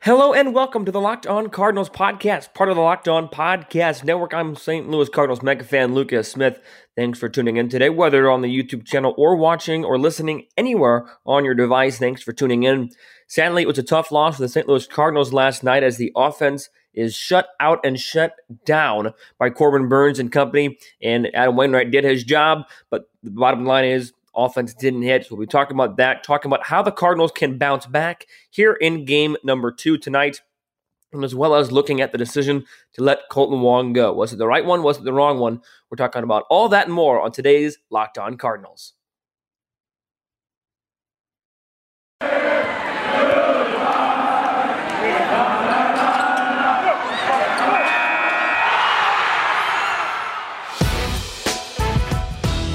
Hello and welcome to the Locked On Cardinals podcast, part of the Locked On Podcast Network. I'm St. Louis Cardinals mega fan Lucas Smith. Thanks for tuning in today, whether on the YouTube channel or watching or listening anywhere on your device. Thanks for tuning in. Sadly, it was a tough loss for the St. Louis Cardinals last night as the offense is shut out and shut down by Corbin Burnes and company. And Adam Wainwright did his job, but the bottom line is offense didn't hit. So we'll be talking about that, talking about how the Cardinals can bounce back here in game number two tonight, and as well as looking at the decision to let Kolten Wong go. Was it the right one? Was it the wrong one? We're talking about all that and more on today's Locked On Cardinals.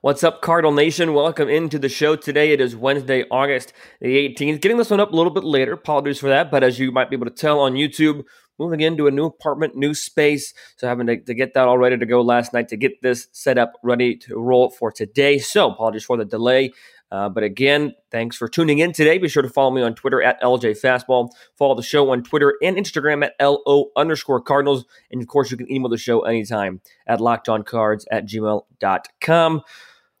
What's up, Cardinal Nation? Welcome into the show today. It is Wednesday, August the 18th. Getting this one up a little bit later. Apologies for that. But as you might be able to tell on YouTube, moving into a new apartment, new space. So having to, to, get that all ready to go last night to get this set up, ready to roll for today. So apologies for the delay. Uh, but again, thanks for tuning in today. Be sure to follow me on Twitter at LJ Fastball. Follow the show on Twitter and Instagram at LO underscore Cardinals. And of course, you can email the show anytime at lockedoncards at gmail.com.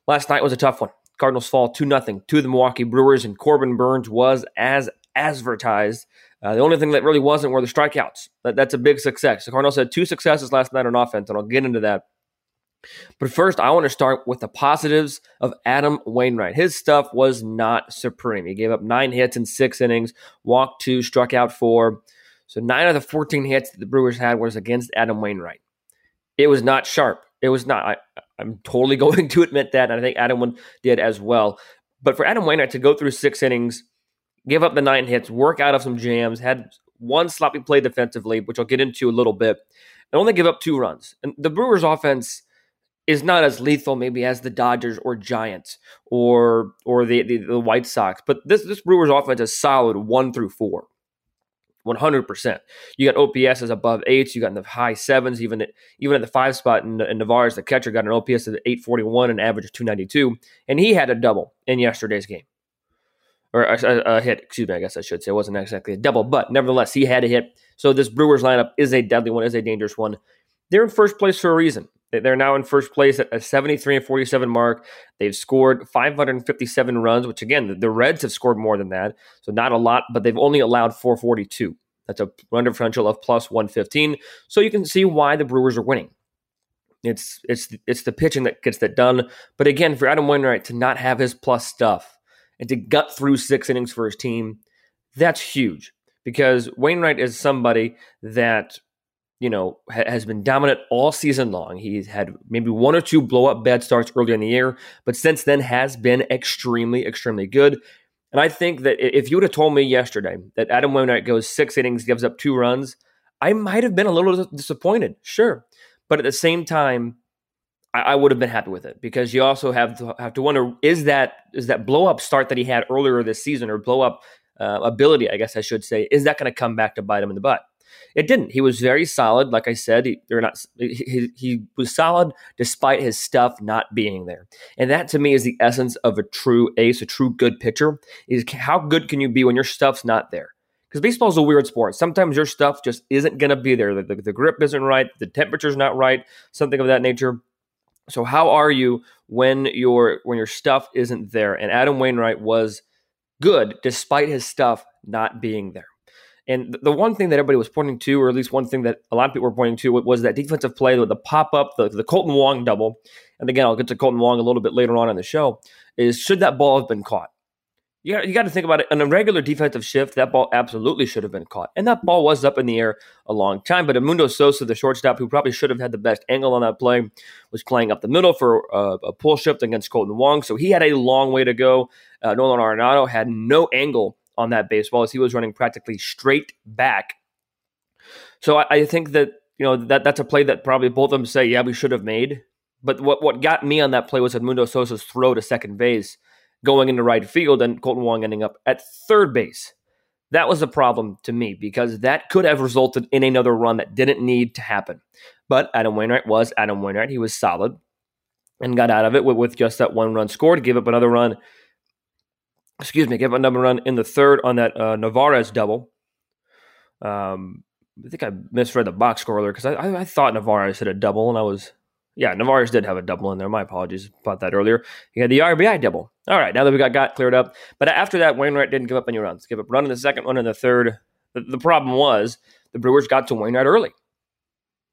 Last night was a tough one. Cardinals fall 2 0 to the Milwaukee Brewers, and Corbin Burnes was as advertised. Uh, the only thing that really wasn't were the strikeouts. That, that's a big success. The Cardinals had two successes last night on offense, and I'll get into that. But first, I want to start with the positives of Adam Wainwright. His stuff was not supreme. He gave up nine hits in six innings, walked two, struck out four. So nine of the 14 hits that the Brewers had was against Adam Wainwright. It was not sharp. It was not. I, I'm totally going to admit that, and I think Adam did as well. But for Adam Wainwright to go through six innings, give up the nine hits, work out of some jams, had one sloppy play defensively, which I'll get into a little bit, and only give up two runs. And the Brewers' offense is not as lethal maybe as the Dodgers or Giants or or the, the, the White Sox, but this this Brewers offense is solid one through four. 100%. You got OPS is above eights. You got in the high sevens, even at, even at the five spot. And, and Narvaez, the catcher, got an OPS of 841 and average of 292. And he had a double in yesterday's game. Or a, a, a, hit, excuse me, I guess I should say. It wasn't exactly a double, but nevertheless, he had a hit. So this Brewers lineup is a deadly one, is a dangerous one. They're in first place for a reason. They're now in first place at a 73 and 47 mark. They've scored 557 runs, which again, the Reds have scored more than that. So not a lot, but they've only allowed 442. That's a run differential of plus 115. So you can see why the Brewers are winning. It's it's it's the pitching that gets that done. But again, for Adam Wainwright to not have his plus stuff and to gut through six innings for his team, that's huge because Wainwright is somebody that you know, ha- has been dominant all season long. He's had maybe one or two blow up bad starts earlier in the year, but since then has been extremely, extremely good. And I think that if you would have told me yesterday that Adam Wainwright goes six innings, gives up two runs, I might have been a little disappointed, sure. But at the same time, I, I would have been happy with it because you also have to have to wonder is that is that blow up start that he had earlier this season or blow up uh, ability, I guess I should say, is that going to come back to bite him in the butt? It didn't. He was very solid. Like I said, he, they're not. He, he was solid despite his stuff not being there, and that to me is the essence of a true ace, a true good pitcher. Is how good can you be when your stuff's not there? Because baseball is a weird sport. Sometimes your stuff just isn't going to be there. The, the, the grip isn't right. The temperature's not right. Something of that nature. So how are you when your when your stuff isn't there? And Adam Wainwright was good despite his stuff not being there. And the one thing that everybody was pointing to, or at least one thing that a lot of people were pointing to, was that defensive play with the pop up, the, the Kolten Wong double. And again, I'll get to Kolten Wong a little bit later on in the show. Is should that ball have been caught? You got, you got to think about it. In a regular defensive shift, that ball absolutely should have been caught. And that ball was up in the air a long time. But Edmundo Sosa, the shortstop, who probably should have had the best angle on that play, was playing up the middle for a, a pull shift against Kolten Wong. So he had a long way to go. Uh, Nolan Arenado had no angle on that baseball as he was running practically straight back So I, I think that you know that that's a play that probably both of them say, yeah, we should have made. But what what got me on that play was Edmundo Sosa's throw to second base, going into right field, and Kolten Wong ending up at third base. That was a problem to me because that could have resulted in another run that didn't need to happen. But Adam Wainwright was Adam Wainwright. He was solid and got out of it with, with just that one run scored. Give up another run. Excuse me, give up another run in the third on that uh, Narvaez double. Um, I think I misread the box score earlier because I, I, I, thought Narvaez hit a double, and I was, yeah, Narvaez did have a double in there. My apologies about that earlier. He had the RBI double. All right, now that we got got cleared up, but after that, Wainwright didn't give up any runs. Give up a run in the second, one in the third. The, the problem was the Brewers got to Wainwright early.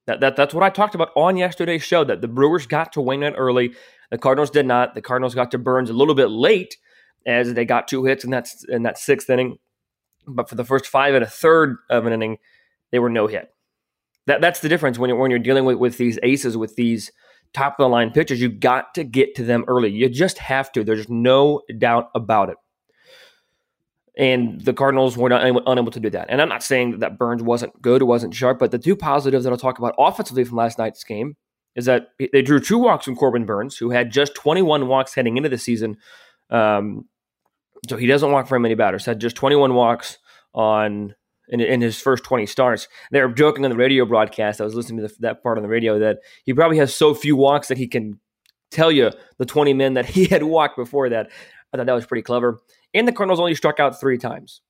That, that that's what I talked about on yesterday's show. That the Brewers got to Wainwright early. The Cardinals did not. The Cardinals got to Burnes a little bit late, as they got two hits in that in that sixth inning. But for the first five and a third of an inning, they were no hit. That that's the difference when you're when you're dealing with, with these aces, with these top of the line pitchers. You got to get to them early. You just have to. There's no doubt about it. And the Cardinals were not unable to do that. And I'm not saying that Burnes wasn't good wasn't sharp, but the two positives that I'll talk about offensively from last night's game is that they drew two walks from Corbin Burnes, who had just 21 walks heading into the season. Um, so he doesn't walk very many batters. Had just 21 walks on in, in his first 20 starts. They were joking on the radio broadcast. I was listening to the, that part on the radio that he probably has so few walks that he can tell you the 20 men that he had walked before that. I thought that was pretty clever. And the Cardinals only struck out three times.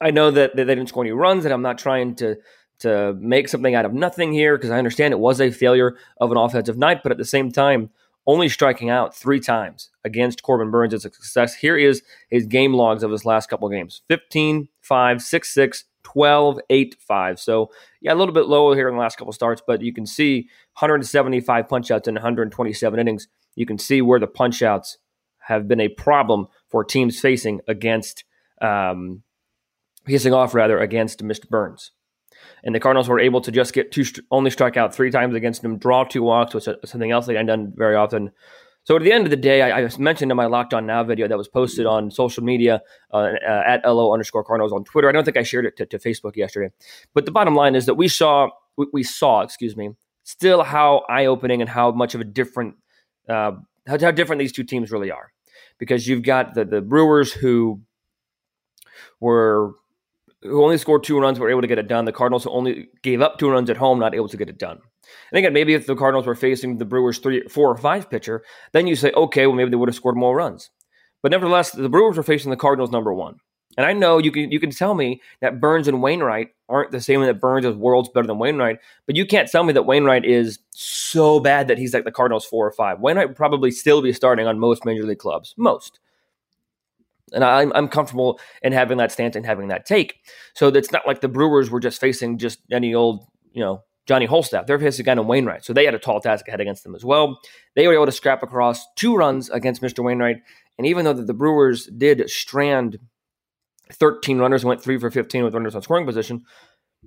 I know that they didn't score any runs, and I'm not trying to to make something out of nothing here because I understand it was a failure of an offensive night, but at the same time, only striking out three times against Corbin Burnes is a success. Here is his game logs of his last couple games 15, 5, 6, 6, 12, 8, 5. So, yeah, a little bit lower here in the last couple starts, but you can see 175 punchouts in 127 innings. You can see where the punchouts have been a problem for teams facing against um, facing off rather against Mr. Burnes. And the Cardinals were able to just get two, only strike out three times against him, draw two walks, which is something else they hadn't done very often. So at the end of the day, I, I mentioned in my Locked On Now video that was posted on social media uh, uh, at LO underscore Cardinals on Twitter. I don't think I shared it to, to, Facebook yesterday, but the bottom line is that we saw we, we saw, excuse me, still how eye opening and how much of a different uh, how, how different these two teams really are because you've got the, the Brewers who were who only scored two runs were able to get it done. The Cardinals who only gave up two runs at home, not able to get it done. And again, maybe if the Cardinals were facing the Brewers three, four or five pitcher, then you say, okay, well maybe they would have scored more runs. But nevertheless, the Brewers were facing the Cardinals number one. And I know you can you can tell me that Burnes and Wainwright aren't the same, that Burnes is worlds better than Wainwright, but you can't tell me that Wainwright is so bad that he's like the Cardinals four or five. Wainwright would probably still be starting on most major league clubs, most. And I'm, I'm comfortable in having that stance and having that take. So it's not like the Brewers were just facing just any old, you know, Johnny Holstaff. They're facing a guy named Wainwright. So they had a tall task ahead against them as well. They were able to scrap across two runs against Mr. Wainwright. And even though the Brewers did strand 13 runners, went three for 15 with runners on scoring position.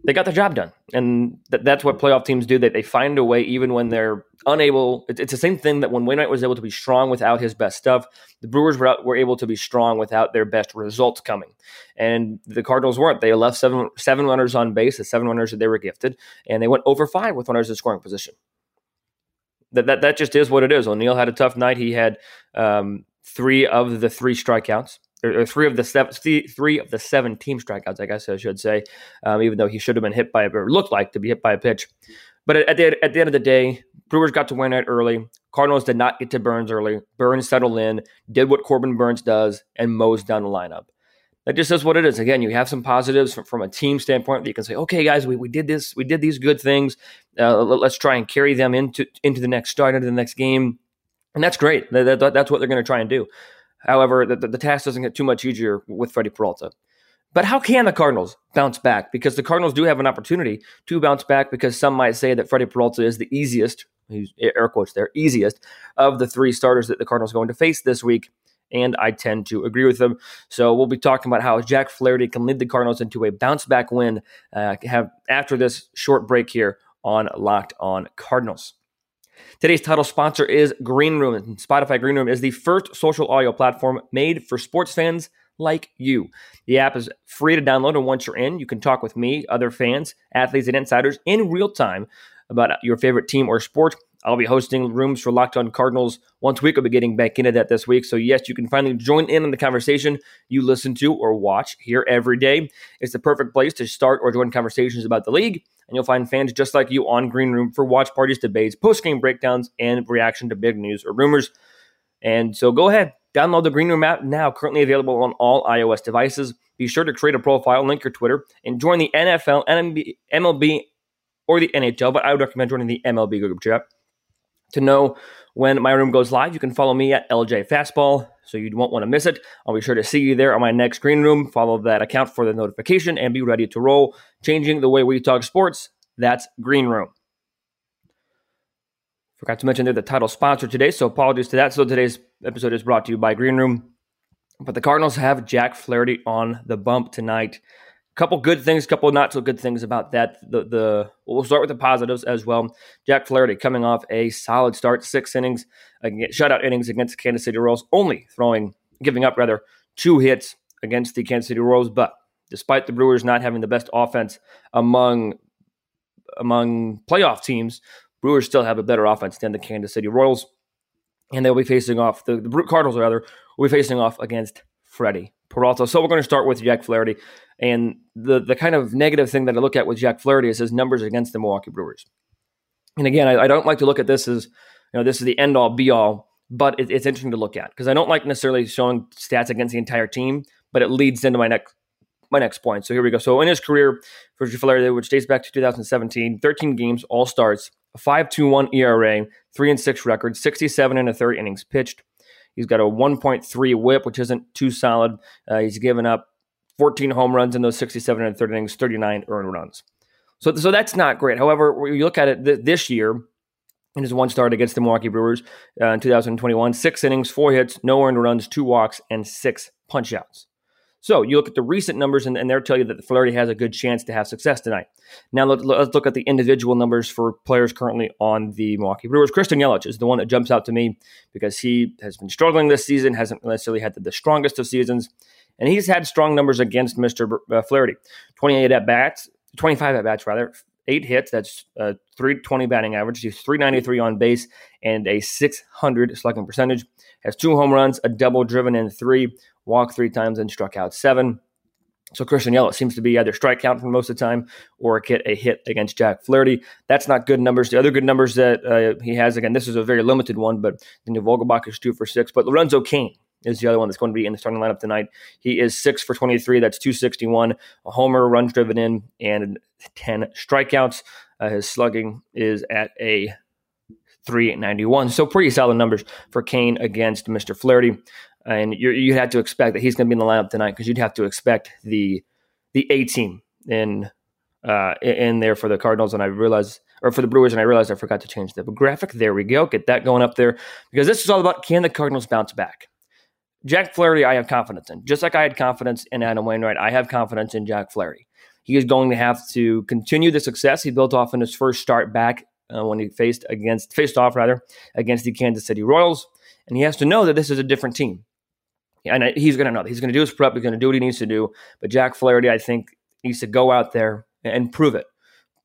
They got the job done. And th- that's what playoff teams do. That they find a way, even when they're unable. It's, it's, the same thing that when Wainwright was able to be strong without his best stuff, the Brewers were, out, were able to be strong without their best results coming. And the Cardinals weren't. They left seven, seven runners on base, the seven runners that they were gifted, and they went over five with runners in scoring position. That, that, that just is what it is. O'Neill had a tough night. He had um, three of the three strikeouts or, three of the seven, three of the seven team strikeouts, I guess I should say, um, even though he should have been hit by a, or looked like to be hit by a pitch. But at the, at the end of the day, Brewers got to win it early. Cardinals did not get to Burnes early. Burnes settled in, did what Corbin Burnes does, and mows down the lineup. That just is what it is. Again, you have some positives from, from a team standpoint that you can say, okay, guys, we, we did this, we did these good things. Uh, let, us try and carry them into into the next start, into the next game, and that's great. That, that, that's what they're going to try and do. However, the, the task doesn't get too much easier with Freddie Peralta. But how can the Cardinals bounce back? Because the Cardinals do have an opportunity to bounce back because some might say that Freddie Peralta is the easiest, air quotes there, easiest of the three starters that the Cardinals are going to face this week. And I tend to agree with them. So we'll be talking about how Jack Flaherty can lead the Cardinals into a bounce back win uh, have after this short break here on Locked On Cardinals. Today's title sponsor is Green Room. Spotify Green Room is the first social audio platform made for sports fans like you. The app is free to download, and once you're in, you can talk with me, other fans, athletes, and insiders in real time about your favorite team or sport. I'll be hosting rooms for Locked On Cardinals once a week. I'll be getting back into that this week. So, yes, you can finally join in on the conversation you listen to or watch here every day. It's the perfect place to start or join conversations about the league. And you'll find fans just like you on Green Room for watch parties, debates, post game breakdowns, and reaction to big news or rumors. And so go ahead, download the Green Room app now, currently available on all iOS devices. Be sure to create a profile, link your Twitter, and join the NFL, MLB, MLB or the NHL, but I would recommend joining the MLB group chat. To know when my room goes live, you can follow me at LJ Fastball, so you won't want to miss it. I'll be sure to see you there on my next green room. Follow that account for the notification and be ready to roll. Changing the way we talk sports, that's Green Room. Forgot to mention they're the title sponsor today, so apologies to that. So today's episode is brought to you by Green Room. But the Cardinals have Jack Flaherty on the bump tonight. Couple good things, couple not so good things about that. The the we'll start with the positives as well. Jack Flaherty coming off a solid start, six innings, shutout innings against the Kansas City Royals, only throwing, giving up rather two hits against the Kansas City Royals. But despite the Brewers not having the best offense among among playoff teams, Brewers still have a better offense than the Kansas City Royals, and they'll be facing off the, the Cardinals rather will be facing off against Freddie Peralta. So we're going to start with Jack Flaherty, and the the kind of negative thing that I look at with Jack Flaherty is his numbers against the Milwaukee Brewers. And again, I, I don't like to look at this as you know this is the end all be all, but it, it's interesting to look at because I don't like necessarily showing stats against the entire team, but it leads into my next my next point. So here we go. So in his career for Flaherty, which dates back to 2017, 13 games, all starts, a 5.21 ERA, three and six record, 67 and a third innings pitched. He's got a 1.3 WHIP, which isn't too solid. Uh, he's given up 14 home runs in those 67 and 30 innings, 39 earned runs. So, so that's not great. However, when you look at it th- this year, in his one start against the Milwaukee Brewers uh, in 2021, six innings, four hits, no earned runs, two walks, and six punchouts. So you look at the recent numbers, and, and they'll tell you that Flaherty has a good chance to have success tonight. Now let, us look at the individual numbers for players currently on the Milwaukee Brewers. Christian Yelich is the one that jumps out to me because he has been struggling this season, hasn't necessarily had the, the strongest of seasons, and he's had strong numbers against Mr. Uh, Flaherty. 28 at bats, 25 at bats rather, eight hits. That's a 320 batting average. He's 393 on base and a 600 slugging percentage. Has two home runs, a double driven in three, walked three times, and struck out seven. So Christian Yelich seems to be either strike count for most of the time or get a hit against Jack Flaherty. That's not good numbers. The other good numbers that uh, he has, again, this is a very limited one, but Daniel Vogelbach is two for six. But Lorenzo Cain is the other one that's going to be in the starting lineup tonight. He is six for 23. That's 261. A homer, runs driven in, and 10 strikeouts. Uh, his slugging is at a 391. So pretty solid numbers for Cain against Mr. Flaherty. And you had to expect that he's going to be in the lineup tonight because you'd have to expect the the A team in uh, in there for the Cardinals. And I realized, or for the Brewers, and I realized I forgot to change the graphic. There we go. Get that going up there because this is all about can the Cardinals bounce back? Jack Flaherty, I have confidence in. Just like I had confidence in Adam Wainwright, I have confidence in Jack Flaherty. He is going to have to continue the success he built off in his first start back uh, when he faced against faced off rather against the Kansas City Royals, and he has to know that this is a different team. And he's going to know. That. He's going to do his prep. He's going to do what he needs to do. But Jack Flaherty, I think, needs to go out there and prove it.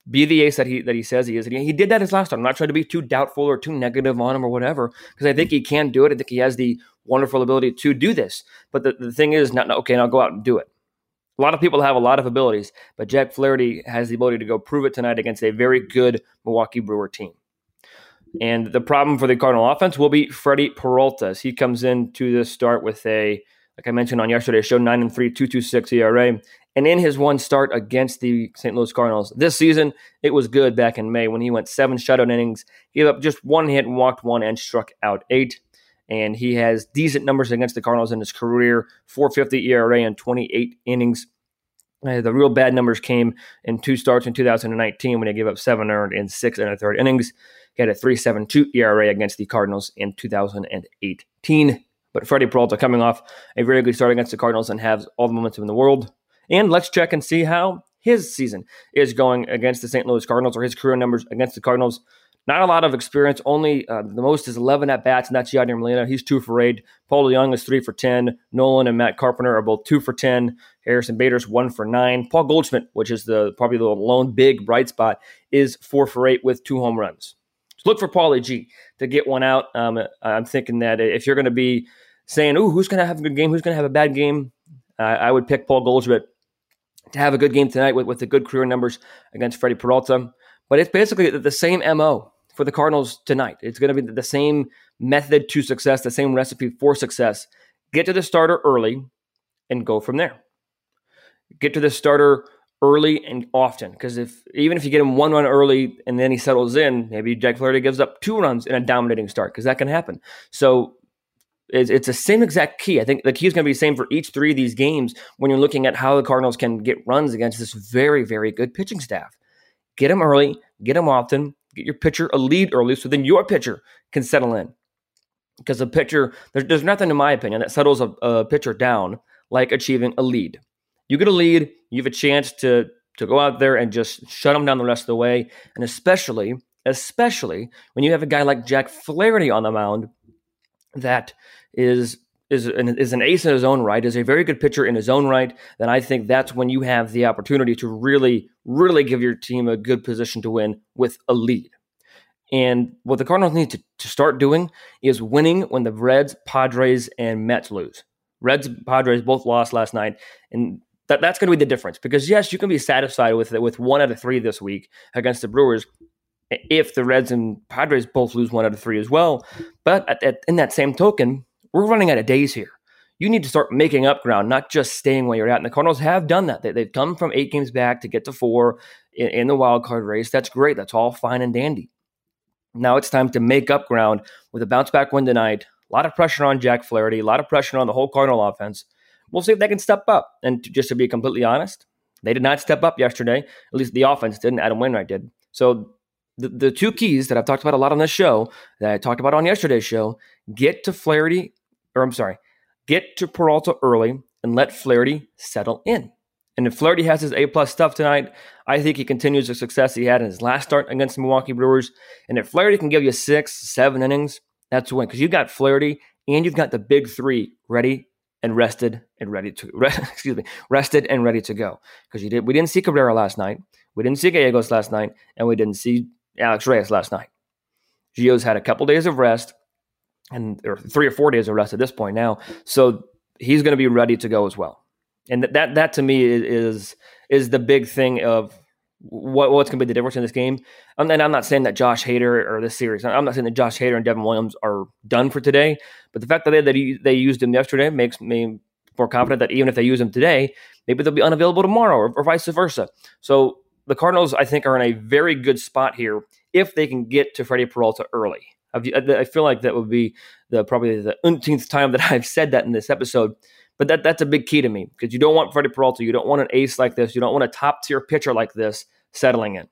Be the ace that he that he says he is. And he, he did that his last time. I'm not trying to be too doubtful or too negative on him or whatever, because I think he can do it. I think he has the wonderful ability to do this. But the, the thing is, not okay, now go out and do it. A lot of people have a lot of abilities, but Jack Flaherty has the ability to go prove it tonight against a very good Milwaukee Brewer team. And the problem for the Cardinal offense will be Freddie Peralta he comes in to this start with a, like I mentioned on yesterday's show, 9 and 3, 226 ERA. And in his one start against the St. Louis Cardinals this season, it was good back in May when he went seven shutout innings, gave up just one hit and walked one and struck out eight and he has decent numbers against the Cardinals in his career 450 ERA and 28 innings. Uh, the real bad numbers came in two starts in 2019 when he gave up seven earned in six and a third innings. He had a 3.72 ERA against the Cardinals in 2018. But Freddie Peralta coming off a very good start against the Cardinals and has all the momentum in the world. And let's check and see how his season is going against the St. Louis Cardinals or his career numbers against the Cardinals. Not a lot of experience. Only uh, the most is 11 at bats, and that's Yadier Molina. He's two for eight. Paul DeJong is three for 10. Nolan and Matt Carpenter are both two for 10. Harrison Bader's one for nine. Paul Goldschmidt, which is the probably the lone big bright spot, is four for eight with two home runs. So look for Paulie G to get one out. Um, I'm thinking that if you're going to be saying, "Ooh, who's going to have a good game? Who's going to have a bad game?" Uh, I would pick Paul Goldschmidt to have a good game tonight with, with the good career numbers against Freddie Peralta. But it's basically the same MO for the Cardinals tonight. It's going to be the same method to success, the same recipe for success. Get to the starter early and go from there. Get to the starter early and often because if even if you get him one run early and then he settles in, maybe Jack Flaherty gives up two runs in a dominating start because that can happen. So it's, it's the same exact key. I think the key is going to be the same for each three of these games when you're looking at how the Cardinals can get runs against this very, very good pitching staff. Get them early, get them often, get your pitcher a lead early so then your pitcher can settle in. Because a pitcher, there's, there's nothing, in my opinion, that settles a, a pitcher down like achieving a lead. You get a lead, you have a chance to to go out there and just shut them down the rest of the way. And especially, especially when you have a guy like Jack Flaherty on the mound that is is an, is an ace in his own right, is a very good pitcher in his own right, then I think that's when you have the opportunity to really, really give your team a good position to win with a lead. And what the Cardinals need to, to start doing is winning when the Reds, Padres, and Mets lose. Reds, Padres both lost last night, and that, that's going to be the difference. Because yes, you can be satisfied with with one out of three this week against the Brewers, if the Reds and Padres both lose one out of three as well. But at, at, in that same token, we're running out of days here. You need to start making up ground, not just staying where you're at. And the Cardinals have done that. They, have come from eight games back to get to four in, in the wild card race. That's great. That's all fine and dandy. Now it's time to make up ground with a bounce back win tonight. A lot of pressure on Jack Flaherty, a lot of pressure on the whole Cardinal offense. We'll see if they can step up. And to, just to be completely honest, they did not step up yesterday. At least the offense didn't. Adam Wainwright did. So the, the two keys that I've talked about a lot on this show, that I talked about on yesterday's show, get to Flaherty, or I'm sorry, get to Peralta early and let Flaherty settle in. And if Flaherty has his A plus stuff tonight, I think he continues the success he had in his last start against the Milwaukee Brewers. And if Flaherty can give you six, seven innings, that's a win because you've got Flaherty and you've got the big three ready and rested and ready to excuse me rested and ready to go because you did we didn't see Cabrera last night, we didn't see Gallegos last night, and we didn't see Alex Reyes last night. Gio's had a couple days of rest, and or three or four days of rest at this point now, so he's going to be ready to go as well. And that that, that to me is is the big thing of what, what's going to be the difference in this game. And I'm not saying that Josh Hader or this series. I'm not saying that Josh Hader and Devin Williams are done for today. But the fact that they that he, they used him yesterday makes me more confident that even if they use him today, maybe they'll be unavailable tomorrow or, or vice versa. So the Cardinals, I think, are in a very good spot here if they can get to Freddie Peralta early. I feel like that would be the probably the umpteenth time that I've said that in this episode. But that that's a big key to me because you don't want Freddie Peralta, you don't want an ace like this, you don't want a top tier pitcher like this settling in.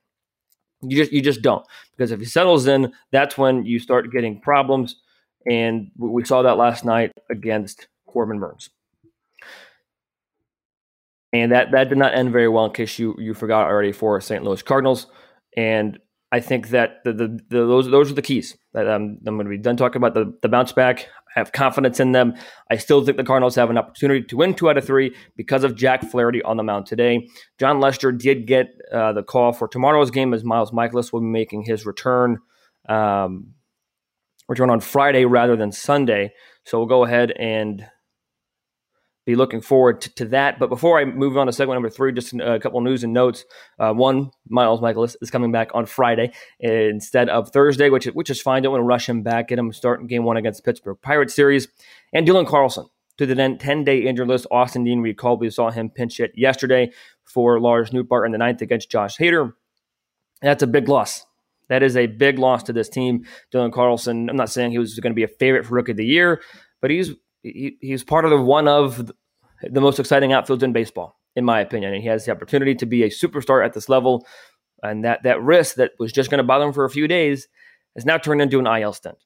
You just you just don't because if he settles in, that's when you start getting problems, and we saw that last night against Corbin Burnes and that that did not end very well. In case you you forgot already for St. Louis Cardinals, and I think that the, the, the those those are the keys. That I'm, I'm going to be done talking about the the bounce back. I have confidence in them. I still think the Cardinals have an opportunity to win two out of three because of Jack Flaherty on the mound today. Jon Lester did get uh, the call for tomorrow's game as Miles Mikolas will be making his return. Um, return on Friday rather than Sunday. So we'll go ahead and be looking forward to, to, that. But before I move on to segment number three, just a couple news and notes. Uh, one, Miles Mikolas is coming back on Friday instead of Thursday, which which is fine. Don't want to rush him back. Get him starting game one against Pittsburgh Pirates series. And Dylan Carlson to the 10 day injured list. Austin Dean recalled. We saw him pinch hit yesterday for Lars Nootbaar in the ninth against Josh Hader. That's a big loss. That is a big loss to this team. Dylan Carlson, I'm not saying he was going to be a favorite for rookie of the year, but he's he, he's part of the one of the most exciting outfields in baseball, in my opinion. And he has the opportunity to be a superstar at this level. And that that risk that was just going to bother him for a few days has now turned into an IL stint.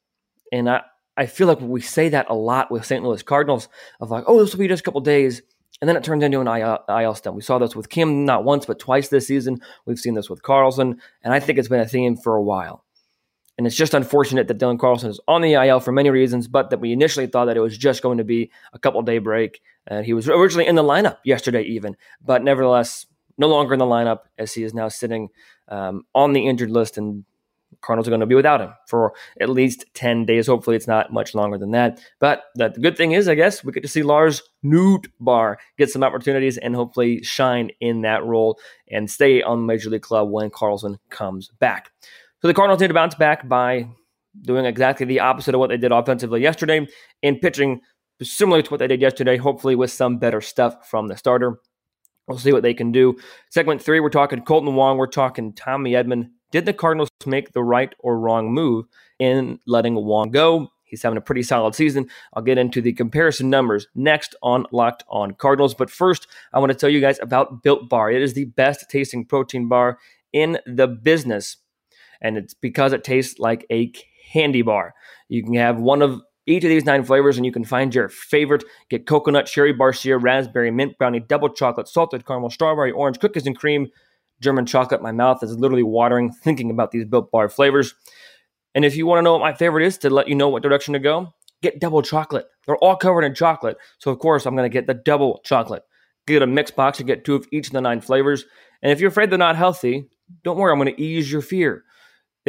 And I, I feel like we say that a lot with St. Louis Cardinals of like, oh, this will be just a couple days. And then it turns into an IL, IL stint. We saw this with Kim not once, but twice this season. We've seen this with Carlson. And I think it's been a theme for a while. And it's just unfortunate that Dylan Carlson is on the IL for many reasons, but that we initially thought that it was just going to be a couple day break. And he was originally in the lineup yesterday, even, but nevertheless, no longer in the lineup as he is now sitting um, on the injured list and Cardinals are going to be without him for at least 10 days. Hopefully, it's not much longer than that. But the good thing is, I guess, we get to see Lars Nootbaar get some opportunities and hopefully shine in that role and stay on the Major League Club when Carlson comes back. So the Cardinals need to bounce back by doing exactly the opposite of what they did offensively yesterday and pitching similar to what they did yesterday, hopefully with some better stuff from the starter. We'll see what they can do. Segment three, we're talking Kolten Wong, we're talking Tommy Edman. did the Cardinals make the right or wrong move in letting Wong go? He's having a pretty solid season. I'll get into the comparison numbers next on Locked On Cardinals. But first, I want to tell you guys about Built Bar. It is the best tasting protein bar in the business. And it's because it tastes like a candy bar. You can have one of each of these nine flavors and you can find your favorite. Get coconut, cherry barcia, raspberry, mint brownie, double chocolate, salted caramel, strawberry, orange, cookies and cream, German chocolate. My mouth is literally watering thinking about these built bar flavors. And if you want to know what my favorite is to let you know what direction to go, get double chocolate. They're all covered in chocolate. So, of course, I'm going to get the double chocolate. Get a mix box to get two of each of the nine flavors. And if you're afraid they're not healthy, don't worry, I'm going to ease your fear.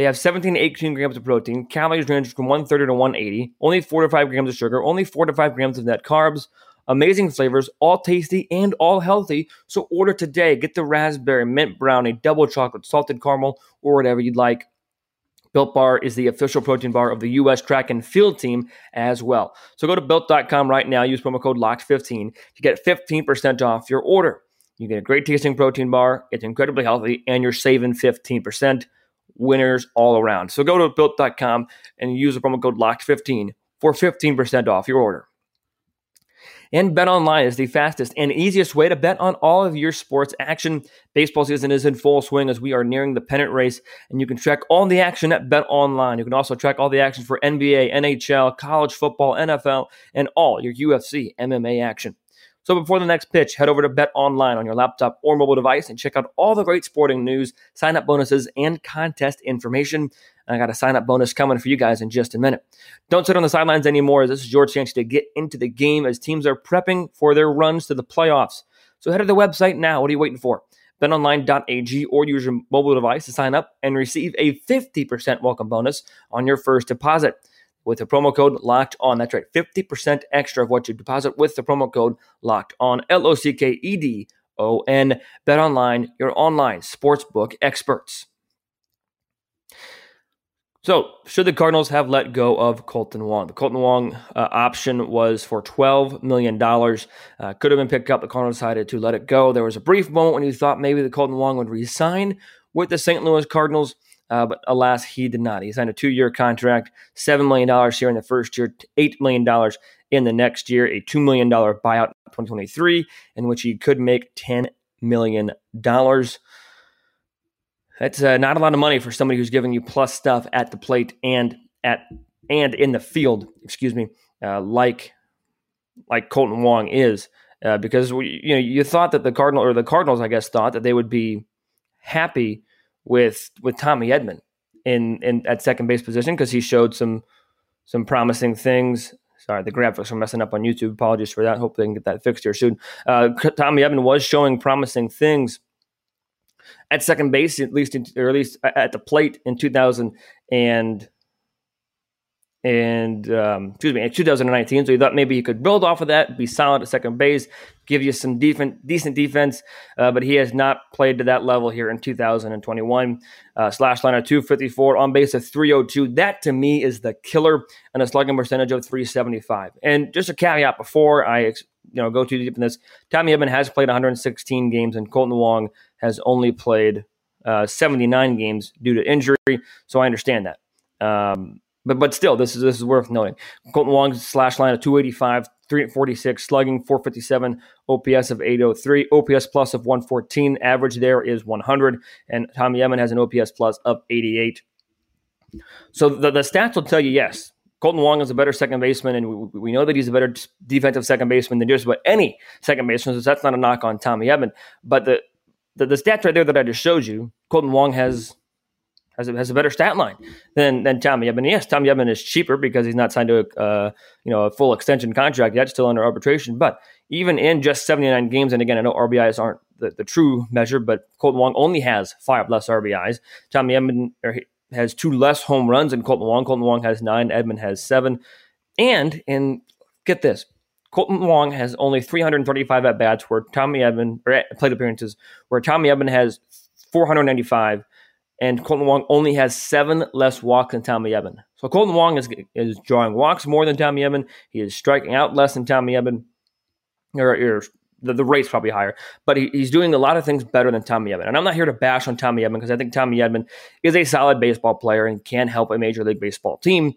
They have 17 to 18 grams of protein, calories range from 130 to 180, only 4 to 5 grams of sugar, only 4 to 5 grams of net carbs, Amazing flavors, all tasty and all healthy. So order today. Get the raspberry, mint brownie, double chocolate, salted caramel, or whatever you'd like. Built Bar is the official protein bar of the U.S. track and field team as well. So go to built.com right now. Use promo code LOCKED15 to get 15% off your order. You get a great tasting protein bar. It's incredibly healthy, and you're saving 15%. Winners all around. So go to built.com and use the promo code LOCKED15 for 15% off your order. And BetOnline is the fastest and easiest way to bet on all of your sports action. Baseball season is in full swing as we are nearing the pennant race, and you can track all the action at BetOnline. You can also track all the action for NBA, NHL, college football, NFL, and all your UFC, MMA action. So before the next pitch, head over to Bet Online on your laptop or mobile device and check out all the great sporting news, sign up bonuses, and contest information. I got a sign up bonus coming for you guys in just a minute. Don't sit on the sidelines anymore. This is your chance to get into the game as teams are prepping for their runs to the playoffs. So head to the website now. What are you waiting for? BetOnline.ag or use your mobile device to sign up and receive a 50% welcome bonus on your first deposit with the promo code locked on. That's right, 50% extra of what you deposit with the promo code locked on. L O C K E D O N. Bet online, your online sportsbook experts. So, should the Cardinals have let go of Kolten Wong? The Kolten Wong uh, option was for $12 million. Uh, could have been picked up. The Cardinals decided to let it go. There was a brief moment when you thought maybe the Kolten Wong would resign with the St. Louis Cardinals, uh, but alas, he did not. He signed a two year contract, $7 million here in the first year, $8 million in the next year, a $2 million buyout in 2023, in which he could make $10 million. That's uh, not a lot of money for somebody who's giving you plus stuff at the plate and at and in the field. Excuse me, uh, like like Kolten Wong is, uh, because we, you know you thought that the Cardinal or the Cardinals, I guess, thought that they would be happy with with Tommy Edman in in at second base position because he showed some some promising things. Sorry, the graphics are messing up on YouTube. Apologies for that. Hope they can get that fixed here soon. Uh, Tommy Edman was showing promising things at second base, at least, in, or at least at the plate in 2000 and and um, excuse me, in 2019. So he thought maybe he could build off of that, be solid at second base, give you some decent decent defense. Uh, but he has not played to that level here in 2021. Uh, slash line of 254, on base of 302. That to me is the killer, and a slugging percentage of 375. And just a caveat before I you know go too deep in this, Tommy Edman has played 116 games, and Kolten Wong has only played uh, 79 games due to injury. So I understand that. Um, but but still, this is this is worth noting. Kolten Wong's slash line of 285, 346, slugging 457, OPS of 803, OPS plus of 114. Average there is 100, and Tommy Edman has an OPS plus of 88. So the, the stats will tell you yes, Kolten Wong is a better second baseman, and we, we, know that he's a better defensive second baseman than just about any second baseman. So that's not a knock on Tommy Edman. But the the, the stats right there that I just showed you, Kolten Wong has has a, has a better stat line than than Tommy Edman. Yes, Tommy Edman is cheaper because he's not signed to a uh, you know a full extension contract yet, still under arbitration. But even in just 79 games, and again, I know RBIs aren't the, the true measure, but Kolten Wong only has five less RBIs. Tommy Edman has two less home runs than Kolten Wong. Kolten Wong has nine. Edman has seven. And and get this, Kolten Wong has only 335 at bats, where Tommy Edman or plate appearances, where Tommy Edman has 495 and Kolten Wong only has seven less walks than Tommy Edman. So Kolten Wong is is drawing walks more than Tommy Edman. He is striking out less than Tommy Edman. Or, or the, the rate's probably higher, but he, he's doing a lot of things better than Tommy Edman. And I'm not here to bash on Tommy Edman because I think Tommy Edman is a solid baseball player and can help a Major League Baseball team.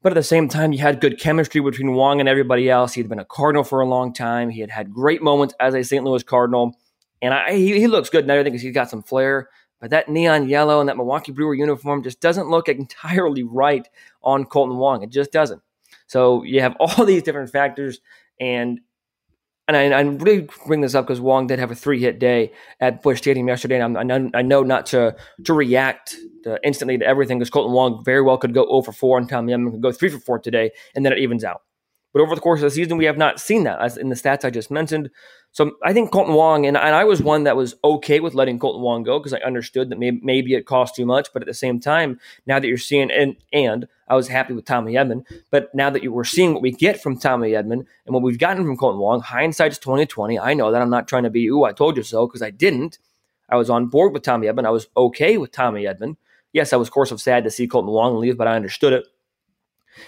But at the same time, you had good chemistry between Wong and everybody else. He had been a Cardinal for a long time. He had had great moments as a St. Louis Cardinal. And I, he, he looks good now. I think he's got some flair. But that neon yellow and that Milwaukee Brewer uniform just doesn't look entirely right on Kolten Wong. It just doesn't. So you have all these different factors, and and I, I really bring this up because Wong did have a three hit day at Busch Stadium yesterday, and I'm, I, know, not to to react to instantly to everything because Kolten Wong very well could go 0 for 4 and Tommy Edman could go 3 for 4 today, and then it evens out. But over the course of the season, we have not seen that as in the stats I just mentioned. So I think Kolten Wong, and, and I was one that was okay with letting Kolten Wong go because I understood that maybe, maybe it cost too much. But at the same time, now that you're seeing, and, and I was happy with Tommy Edman, but now that you were seeing what we get from Tommy Edman and what we've gotten from Kolten Wong, hindsight's 2020. I know that I'm not trying to be, ooh, I told you so, because I didn't. I was on board with Tommy Edman. I was okay with Tommy Edman. Yes, I was, of course, of sad to see Kolten Wong leave, but I understood it.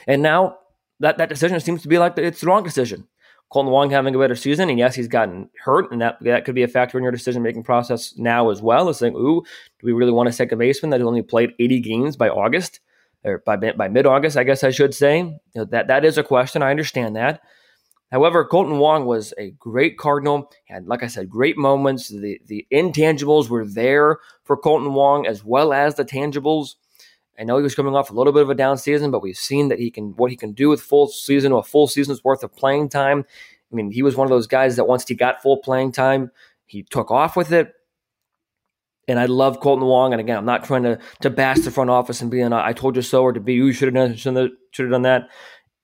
And now that, that decision seems to be like it's the wrong decision. Kolten Wong having a better season, and yes, he's gotten hurt, and that that could be a factor in your decision making process now as well. Is saying, ooh, do we really want a second baseman that only played 80 games by August or by by mid August? I guess I should say you know, that that is a question. I understand that. However, Kolten Wong was a great Cardinal. Had, like I said, great moments. The the intangibles were there for Kolten Wong as well as the tangibles. I know he was coming off a little bit of a down season, but we've seen that he can what he can do with full season or a full season's worth of playing time. I mean, he was one of those guys that once he got full playing time, he took off with it. And I love Kolten Wong. And again, I'm not trying to to bash the front office and be being I told you so or to be you should have done should have done that.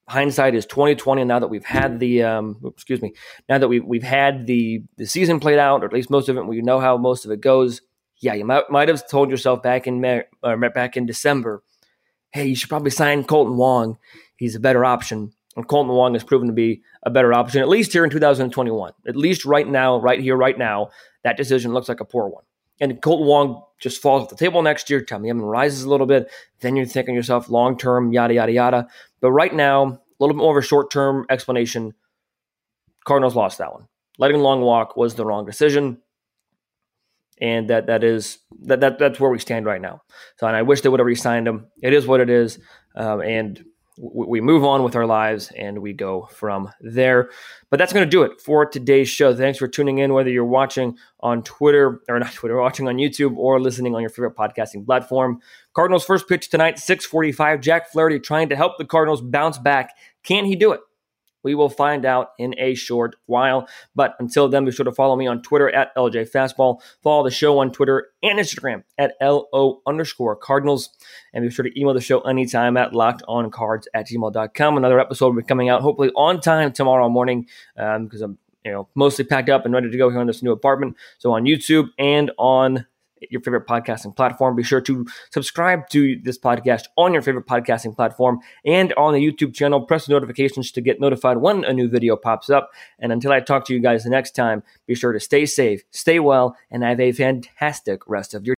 Hindsight is 2020. Now that we've had the um, excuse me, now that we've we've had the the season played out, or at least most of it, we know how most of it goes yeah, you might, might have told yourself back in or uh, back in December, hey, you should probably sign Kolten Wong. He's a better option. And Kolten Wong has proven to be a better option, at least here in 2021. At least right now, right here, right now, that decision looks like a poor one. And Kolten Wong just falls off the table next year. Tommy Edman rises a little bit. Then you're thinking yourself long term, yada, yada, yada. But right now, a little bit more of a short term explanation. Cardinals lost that one. Letting Long walk was the wrong decision and that that is that, that that's where we stand right now. So, and I wish they would have re-signed him. It is what it is, um, and w- we move on with our lives and we go from there. But that's going to do it for today's show. Thanks for tuning in, whether you're watching on Twitter or not Twitter, watching on YouTube or listening on your favorite podcasting platform. Cardinals first pitch tonight, 6:45. Jack Flaherty trying to help the Cardinals bounce back. Can he do it? We will find out in a short while. But until then, be sure to follow me on Twitter at LJ Fastball. Follow the show on Twitter and Instagram at LO underscore Cardinals. And be sure to email the show anytime at lockedoncards at gmail.com. Another episode will be coming out hopefully on time tomorrow morning because um, I'm you know mostly packed up and ready to go here in this new apartment. So on YouTube and on your favorite podcasting platform. Be sure to subscribe to this podcast on your favorite podcasting platform and on the YouTube channel. Press the notifications to get notified when a new video pops up. And until I talk to you guys the next time, be sure to stay safe, stay well, and have a fantastic rest of your